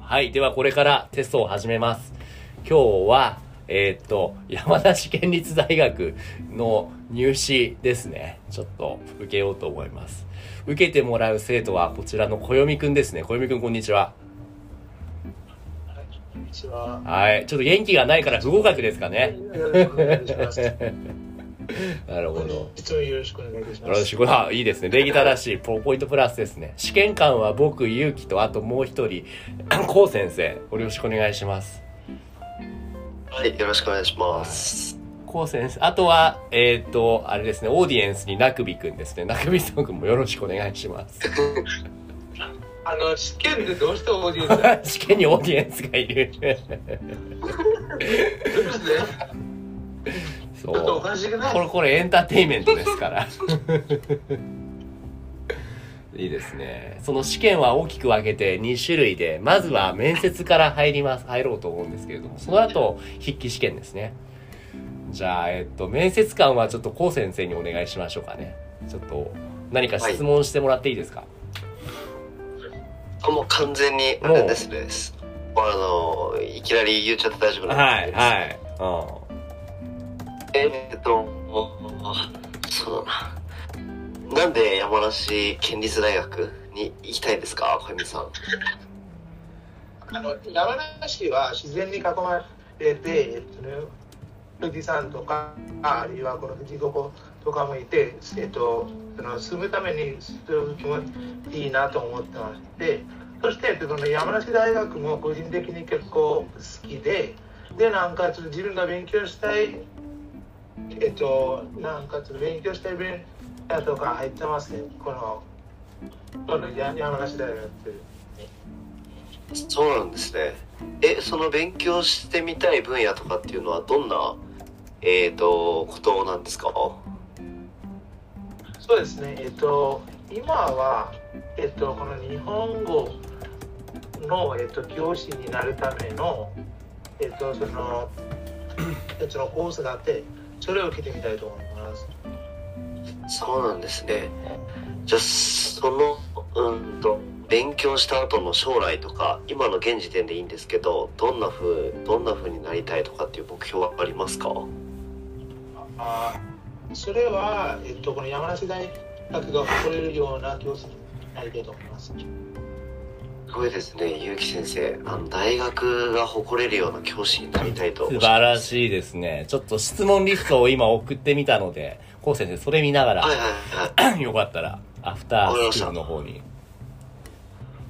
はい。では、これからテストを始めます。今日は、えーっと、山梨県立大学の入試ですね。ちょっと受けようと思います。受けてもらう生徒はこちらの小読くんですね。小読くん。こんにちは。はい。ちょっと元気がないから不合格ですかね。なるほど。いつもよろしくお願いしよます。ろしくあいいですね。礼儀正しいポポイントプラスですね。試験官は僕、ゆうきと、あともう一人、こう先生、よろしくお願いします。はい、よろしくお願いします。こう先生、あとは、えっ、と、あれですね、オーディエンスになくびくんですね。なくびさんくんもよろしくお願いします。あの、試験でどうしてオーディエンス 試験にオーディエンスがいる。どうしてそちょっとおう。かしくない？これ、これエンターテインメントですから。いいですね。その試験は大きく分けて2種類で、まずは面接から入ります、入ろうと思うんですけれども、その後、筆記試験ですね。じゃあ、えっと、面接官はちょっとこう先生にお願いしましょうかね。ちょっと、何か質問してもらっていいですか、あもう完全にあれですね。あの、いきなり言っちゃって大丈夫なんですはい、はい。うえーっと、そうだな。なんで山梨県立大学に行きたいですか？小泉さん。あの、山梨は自然に囲まれて、えっとね、富士山とか、あるいはこの富士五湖とかもいて、えっと、その住むためにすごく気持ちいいなと思ってまして、そして、その山梨大学も個人的に結構好きで、で、なんかちょっと自分が勉強したい、えっと、なんかちょっと勉強したい分野とか入ってますね、この、このや山梨大学。そうなんですね。え、その勉強してみたい分野とかっていうのはどんな、えーっと、ことなんですか？そうですね、えっと、今は、えっと、この日本語の、えっと、教師になるための、えっと、その、えっと、コースがあって、それを受けてみたいと思います。そうなんですね。じゃあ、その、うんと、勉強した後の将来とか、今の現時点でいいんですけど、どんな風、どんな風になりたいとかっていう目標はありますか？あそれは、えっと、この山梨大学が誇れるような教師になりたいと思います。すごいですね、結城先生。あの、大学が誇れるような教師になりたいと素晴らいしいですね。ちょっと質問リストを今送ってみたので、こう先生、それ見ながらはいはいはい。よかったら、アフタースクールの方に。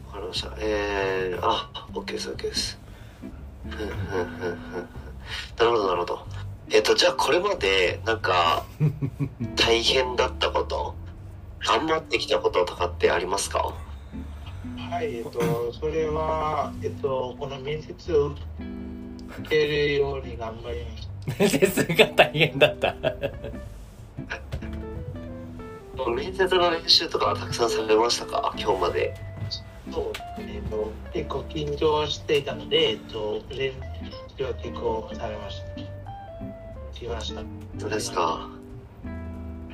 わかりました。えー、あ、OK です、OK です。なるほど、なるほど。えっと、じゃあこれまで、なんか、大変だったこと、頑張ってきたこととかってありますか？はい、えっと、それは、えっと、この面接を受けるように頑張りました。面接が大変だった。もう面接の練習とかはたくさんされましたか？今日まで。そう、えっと、結構緊張していたので、えっと、練習は結構されました。しました。どうですか？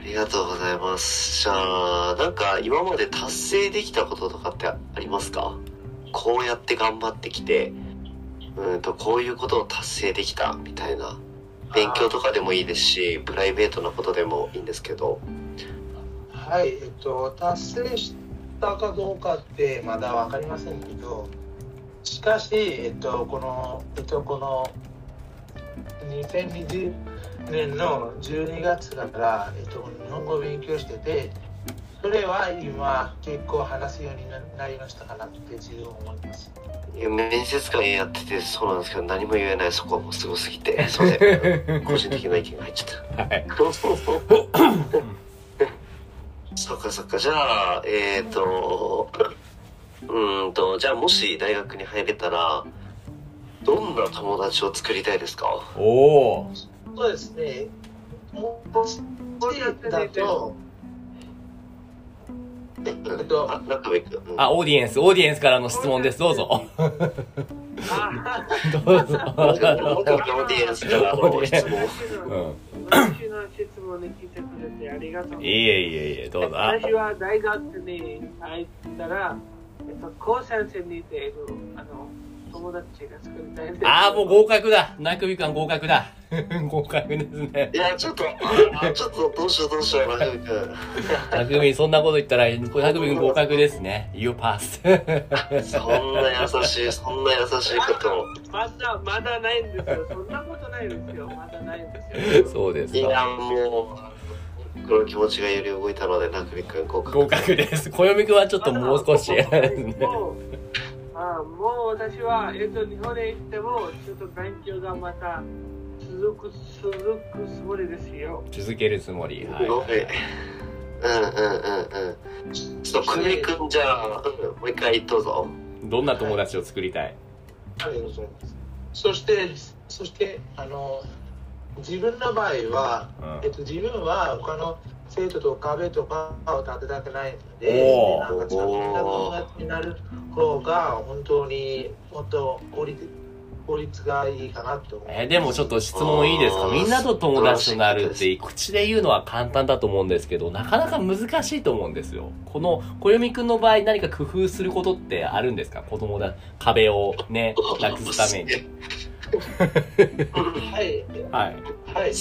ありがとうございます。じゃあ、なんか今まで達成できたこととかってありますか？こうやって頑張ってきて、うんと、こういうことを達成できたみたいな。勉強とかでもいいですし、プライベートなことでもいいんですけど。はい、えっと、達成したかどうかってまだわかりませんけど、しかし、えっと、この、えっと、この、2020年の12月から、えっと、日本語を勉強してて、それは今結構話すようになりましたかなって自分思います。いや面接官やっててそうなんですけど、何も言えないそこはもうすごすぎて、すいません。個人的な意見が入っちゃった。はい。かそっか。じゃあ、えっ、ー、と、うーんと、じゃあもし大学に入れたら、どんな友達を作りたいですか？おお。そうですね。もう、だと、えっと、あ、オーディエンス、オーディエンスからの質問です。どうぞ。あ どうぞ。元オーディエンスからの質問。うん。私の質問に聞いてくれてありがとう。いえいえいえ、どうぞ。あ私は大学に入ったら、えっと、高専生にいているあの友達が作りたいんです。あー、もう合格だ。ナクビ君合格だ。合格ですねい。や、ちょっと、あちょっとどうしようどうしよう、中部君。ナクビそんなこと言ったら、これナクビ君合格ですね。You pass. そんな優しい、そんな優しいことを。まだ、まだないんですよ。そんなことないですよ。まだないんですよ。そうですいや、か。もう、この気持ちがより動いたので、中部君合格。合格です。暦君はちょっともう少し。もう私は、えっと、日本へ行っても、ちょっと勉強がまた続く、続くつもりですよ。続けるつもり。はいうんうんうんうん。ちょっと、くみくんじゃあ、うんもう一回どうぞ。い。どんな友達を作りたい？ありがとうございます。そして、そして、あの、自分の場合は、うんえっと、自分は他の生徒と壁とかを立てたくないのおで、ーなんかちゃんとになる方が、本当にもっと効率効率がいいかなと。えーでもちょっと質問いいですか？みんなと友達となるって口で言うのは簡単だと思うんですけど、なかなか難しいと思うんですよ。この、小読くんの場合何か工夫することってあるんですか？子供だ、壁をね、なくすために。はい、はい。はい。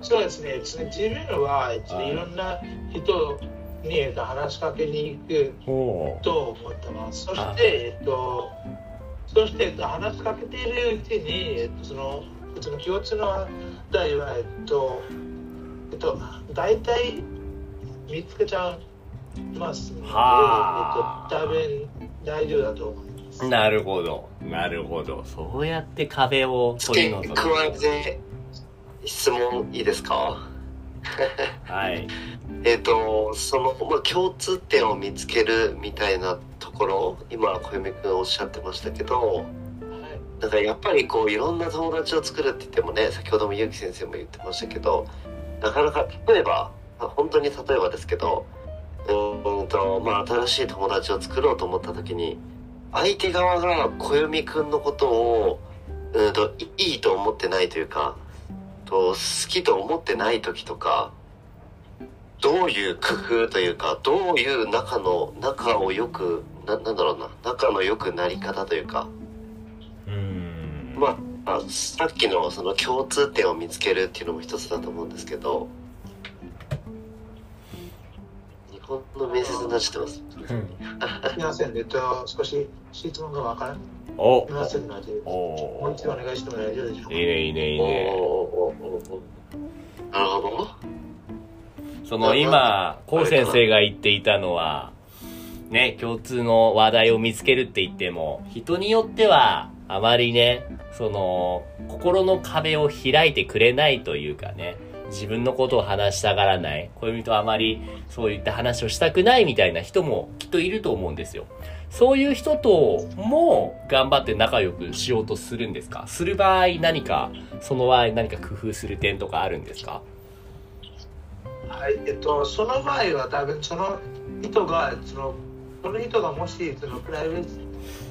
そうですね。自分は、いいろんな人にえっと話しかけに行くおと思ってます。そして、えっと、そして、えっと、話しかけているうちに、えっと、その、その共通の話題は、えっと、えっと、大体見つけちゃいますので、はあえっと、多分大丈夫だと思います。なるほど。なるほど。そうやって壁を取り除く。加えて、質問いいですか？はい。えっ、と、その、まあ、共通点を見つけるみたいなところ、今、小読くんおっしゃってましたけど、はいだからやっぱりこういろんな友達を作るって言ってもね先ほどもゆうき先生も言ってましたけどなかなか例えばあ本当に例えばですけどうーんとまあ新しい友達を作ろうと思った時に相手側が小読くんのことをうーんといいいと思ってないというかと好きと思ってない時とかどういう工夫というかどういう仲の仲をよくななんだろうな仲の良くなり方というかうーん。まあ、あさっきのその共通点を見つけるっていうのも一つだと思うんですけど本の面接になっちゃってます。うん。すみません、えっと、少し質問がわからお。いませんので、もうお一度お願いしても大丈夫でしょうか？いいね、いいね、いいね。なるほど。その今、コウ先生が言っていたのは、ね、共通の話題を見つけるって言っても、人によっては、あまりね、その、心の壁を開いてくれないというかね、自分のことを話したがらない、恋人はあまりそういった話をしたくないみたいな人もきっといると思うんですよ。そういう人とも頑張って仲良くしようとするんですか？する場合何か、その場合何か工夫する点とかあるんですか？はい、えっと、その場合は多分その人が、その、その人がもし、そのプライベー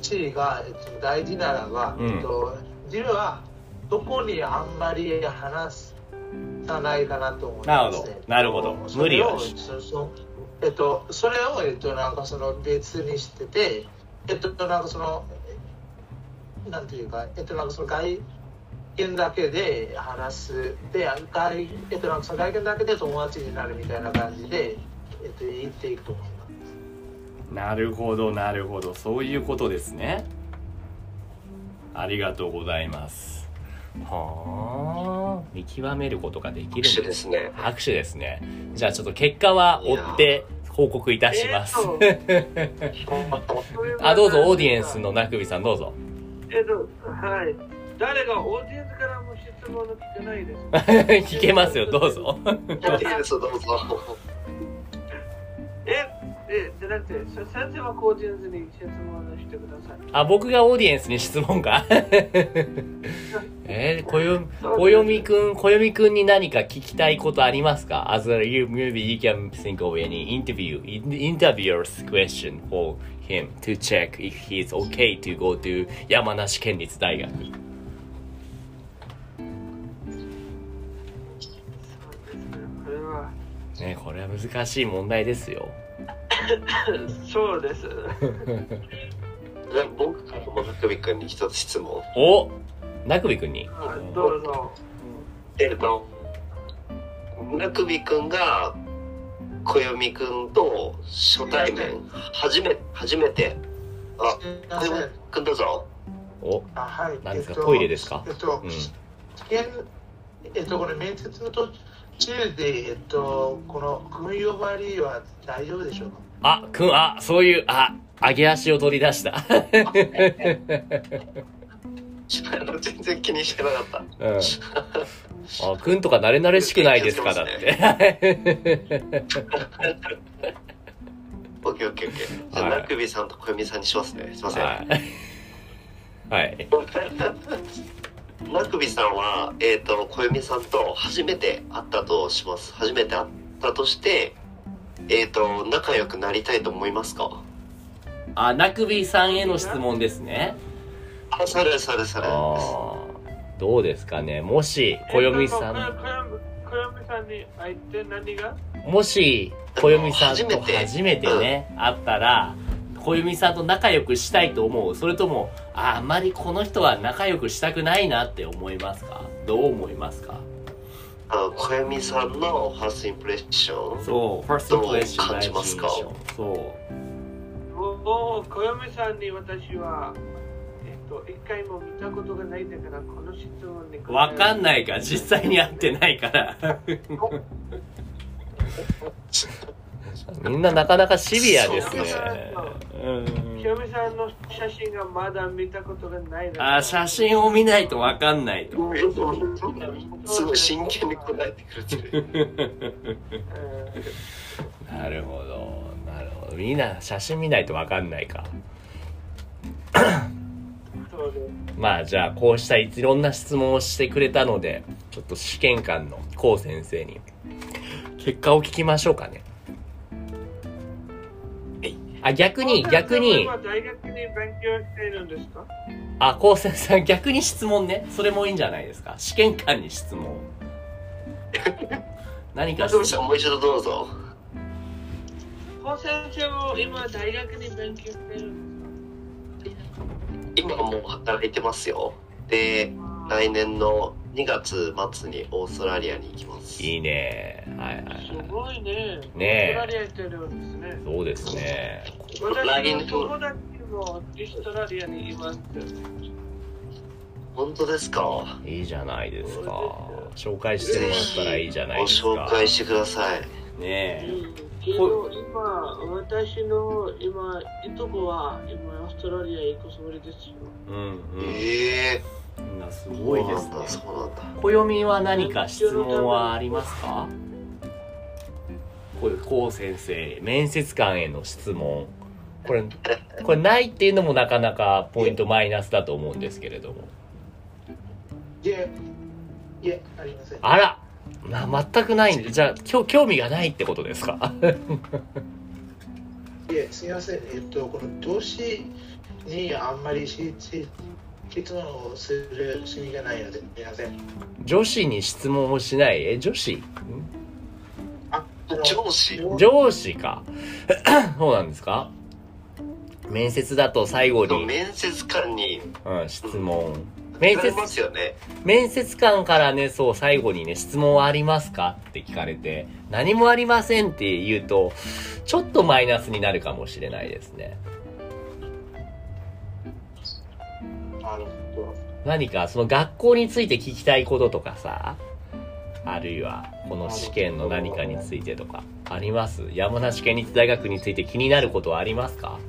シーが、えっと、大事ならば、うん。えっと、自分はどこにあんまり話さないかなと思います、ね。なるほどなるほど無理はしそそえっと、それを、えっと、なんかその別にしてて、えっと、なんかその、なんていうか、えっと、なんかその外見だけで話す、で、外、えっと、なんかその外見だけで友達になるみたいな感じで、えっと、言っていくと思います。なるほど、なるほど。そういうことですね。ありがとうございます。はあ、見極めることができるん拍手で。ですすね拍手ですね。じゃあちょっと結果は追って報告いたします。え あ、どうぞ、オーディエンスのなくびさんどうぞ。えっと、はい。誰がオーディエンスからも質問の聞かないですか 聞けますよ、どうぞ。いいですどうぞ え、え、じゃなくて、さ先生はコーディエンスに質問をしてください。あ、僕がオーディエンスに質問か？えー、こよ、こよみくん、こよみくんに何か聞きたいことありますか ?As you, maybe you can think of any interview, in- interviewer's question for him to check if he's okay to go to 山梨県立大学。ね、これは難しい問題ですよ。そうです。じゃあ僕からもなくびくんに一つ質問。おなくびくんに？あどうぞ。えっと、なくびくんが、こよみくんと初対面、初め、初めて、あ、すみまこよみせん。くんどうぞ。おあはい。何ですかえっとトイレですか？えっと、うんえっと、この面接の途中で、えっと、この組呼ばわりは大丈夫でしょうか？あ、くん、あ、そういう、あ、上げ足を取り出した。全然気にしてなかった。うん。あ、くんとか慣れ慣れしくないですかだって。オッケーオッケーオッケー。じゃあ、はいなくびさんとこよみさんにしますね。すいません。はい。はい。なくびさんは、えっ、と、こよみさんと初めて会ったとします。初めて会ったとして、えっ、と、仲良くなりたいと思いますか？あ、なくびさんへの質問ですね。あ、それそれそれ。どうですかね？もし、こよみさん、えっとこよこよみさんに会って何が？もし、こよみさんと初めて。初めてね、会ったら、こよみさんと仲良くしたいと思う。それとも、あ、あんまりこの人は仲良くしたくないなって思いますか？どう思いますか？あの、こよみさんのファーストインプレッション。そう、ファーストインプレッションどう感じますかそう。もう、こよみさんに私は、えっと、一回も見たことがないんだから、この質問に答えわかんないか、実際に会ってないから。みんななかなかシビアですね。うんきよみさんの写真がまだ見たことがないあ、写真を見ないとわかんないと。すごい真剣に答えてくれてる。え なるほど。なるほど。みんな写真見ないとわかんないか。まあじゃあこうしたいろんな質問をしてくれたので、ちょっと試験官のコウ先生に結果を聞きましょうかね。あ、逆に、逆に今、大学に勉強しているんですか？あ、コウ先生、逆に質問ね。それもいいんじゃないですか。試験官に質問。何かなくびさんもう一度どうぞ。高先生も今大学に勉強しているんです今もう働いてますよ。で、か来年の2月末にオーストラリアに行きます。いいね。はいはいすはごいね。ねえオーストラリア行ってるんですねい。。そうですね。私の友達もオーストラリアにいます。本当ですか？いいじゃないですか。紹介してもらったらいいじゃないごですか。紹介してください。うねえ。んけど今、私の今、いとこは今オーストラリア行くつもりですよ。うんうん。ええみんなすー、ごいですそうなんだ、ね。そうなんだ。暦は何か質問はありますか？こう先生、面接官への質問。これ、これないっていうのもなかなかポイントマイナスだと思うんですけれども。いえ、いえ、ありません。あらな、全くないんで、じゃあ、きょ興味がないってことですか？いえ、すみません。えっと、この投資にあんまりしし質問をする趣味がないので、すみません。女子に質問をしない？え、女子？上司？上司か。そうなんですか？面接だと最後に、面接官にうん、質問。面接ますよね。面接官からね、そう、最後にね、質問はありますか？って聞かれて、何もありませんって言うと、ちょっとマイナスになるかもしれないですね。なるほど。何か、その学校について聞きたいこととかさ、あるいは、この試験の何かについてとか、あります？山梨県立大学について気になることはありますか？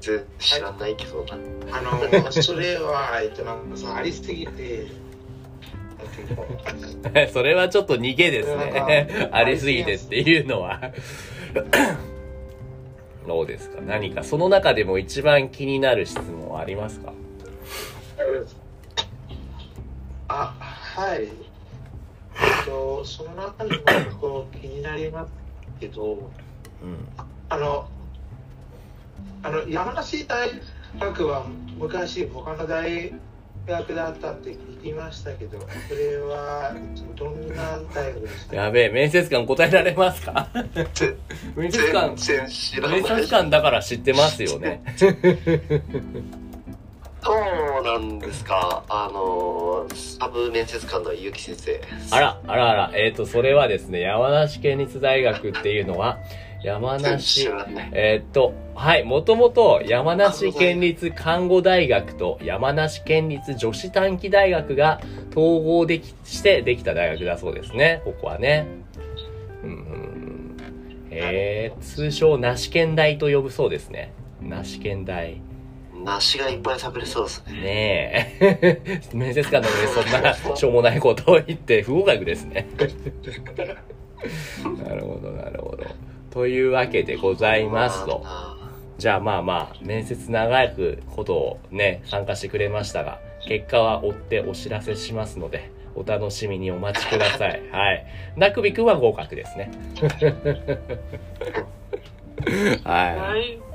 全然知らないけどな。あの、それは、えっと、なんかそのありすぎて、それはちょっと逃げですね。ありすぎてっていうのは。どうですか？何かその中でも一番気になる質問はありますか？あ、はい。えっと、その中にもこう気になりますけど、うん。あの、あの山梨大学は昔他の大学だったって聞きましたけど、それはどんな大学でした？やべえ面接官答えられますか？面接官面接官だから知ってますよね そうなんですか？あのサブ面接官の結城先生あらあらあらえっ、とそれはですね山梨県立大学っていうのは山梨えーっと、はい、もともと山梨県立看護大学と山梨県立女子短期大学が統合でき、してできた大学だそうですね、ここはね。うんうんうん。えー、通称梨県大と呼ぶそうですね。梨県大。梨がいっぱい食べれそうですねねえ。面接官の上でそんなしょうもないことを言って不合格ですね。なるほど、なるほど。というわけでございますと。じゃあまあまあ、面接長くことをね、参加してくれましたが、結果は追ってお知らせしますので、お楽しみにお待ちください。はい。なくびくんは合格ですね。は はい。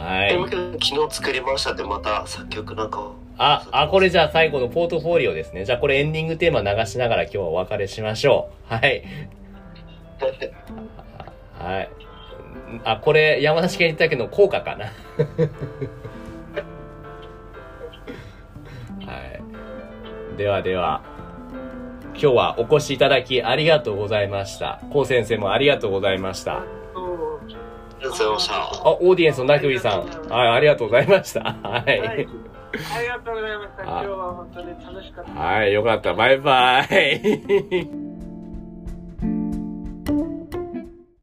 い。はい。昨日作りましたってまた作曲なんかをあ、あ、これじゃあ最後のポートフォリオですね。じゃあこれエンディングテーマ流しながら今日はお別れしましょう。はい。はい。あ、これ山梨県立大学の効果かな。はい。ではでは、今日はお越しいただきありがとうございました。こう先生もありがとうございました。ありがとうございましたあ、オーディエンスのなくびさん。はい、ありがとうございました。ははい。い。ありがとうございました。今日は本当に楽しかった。はい、よかった。バイバイ。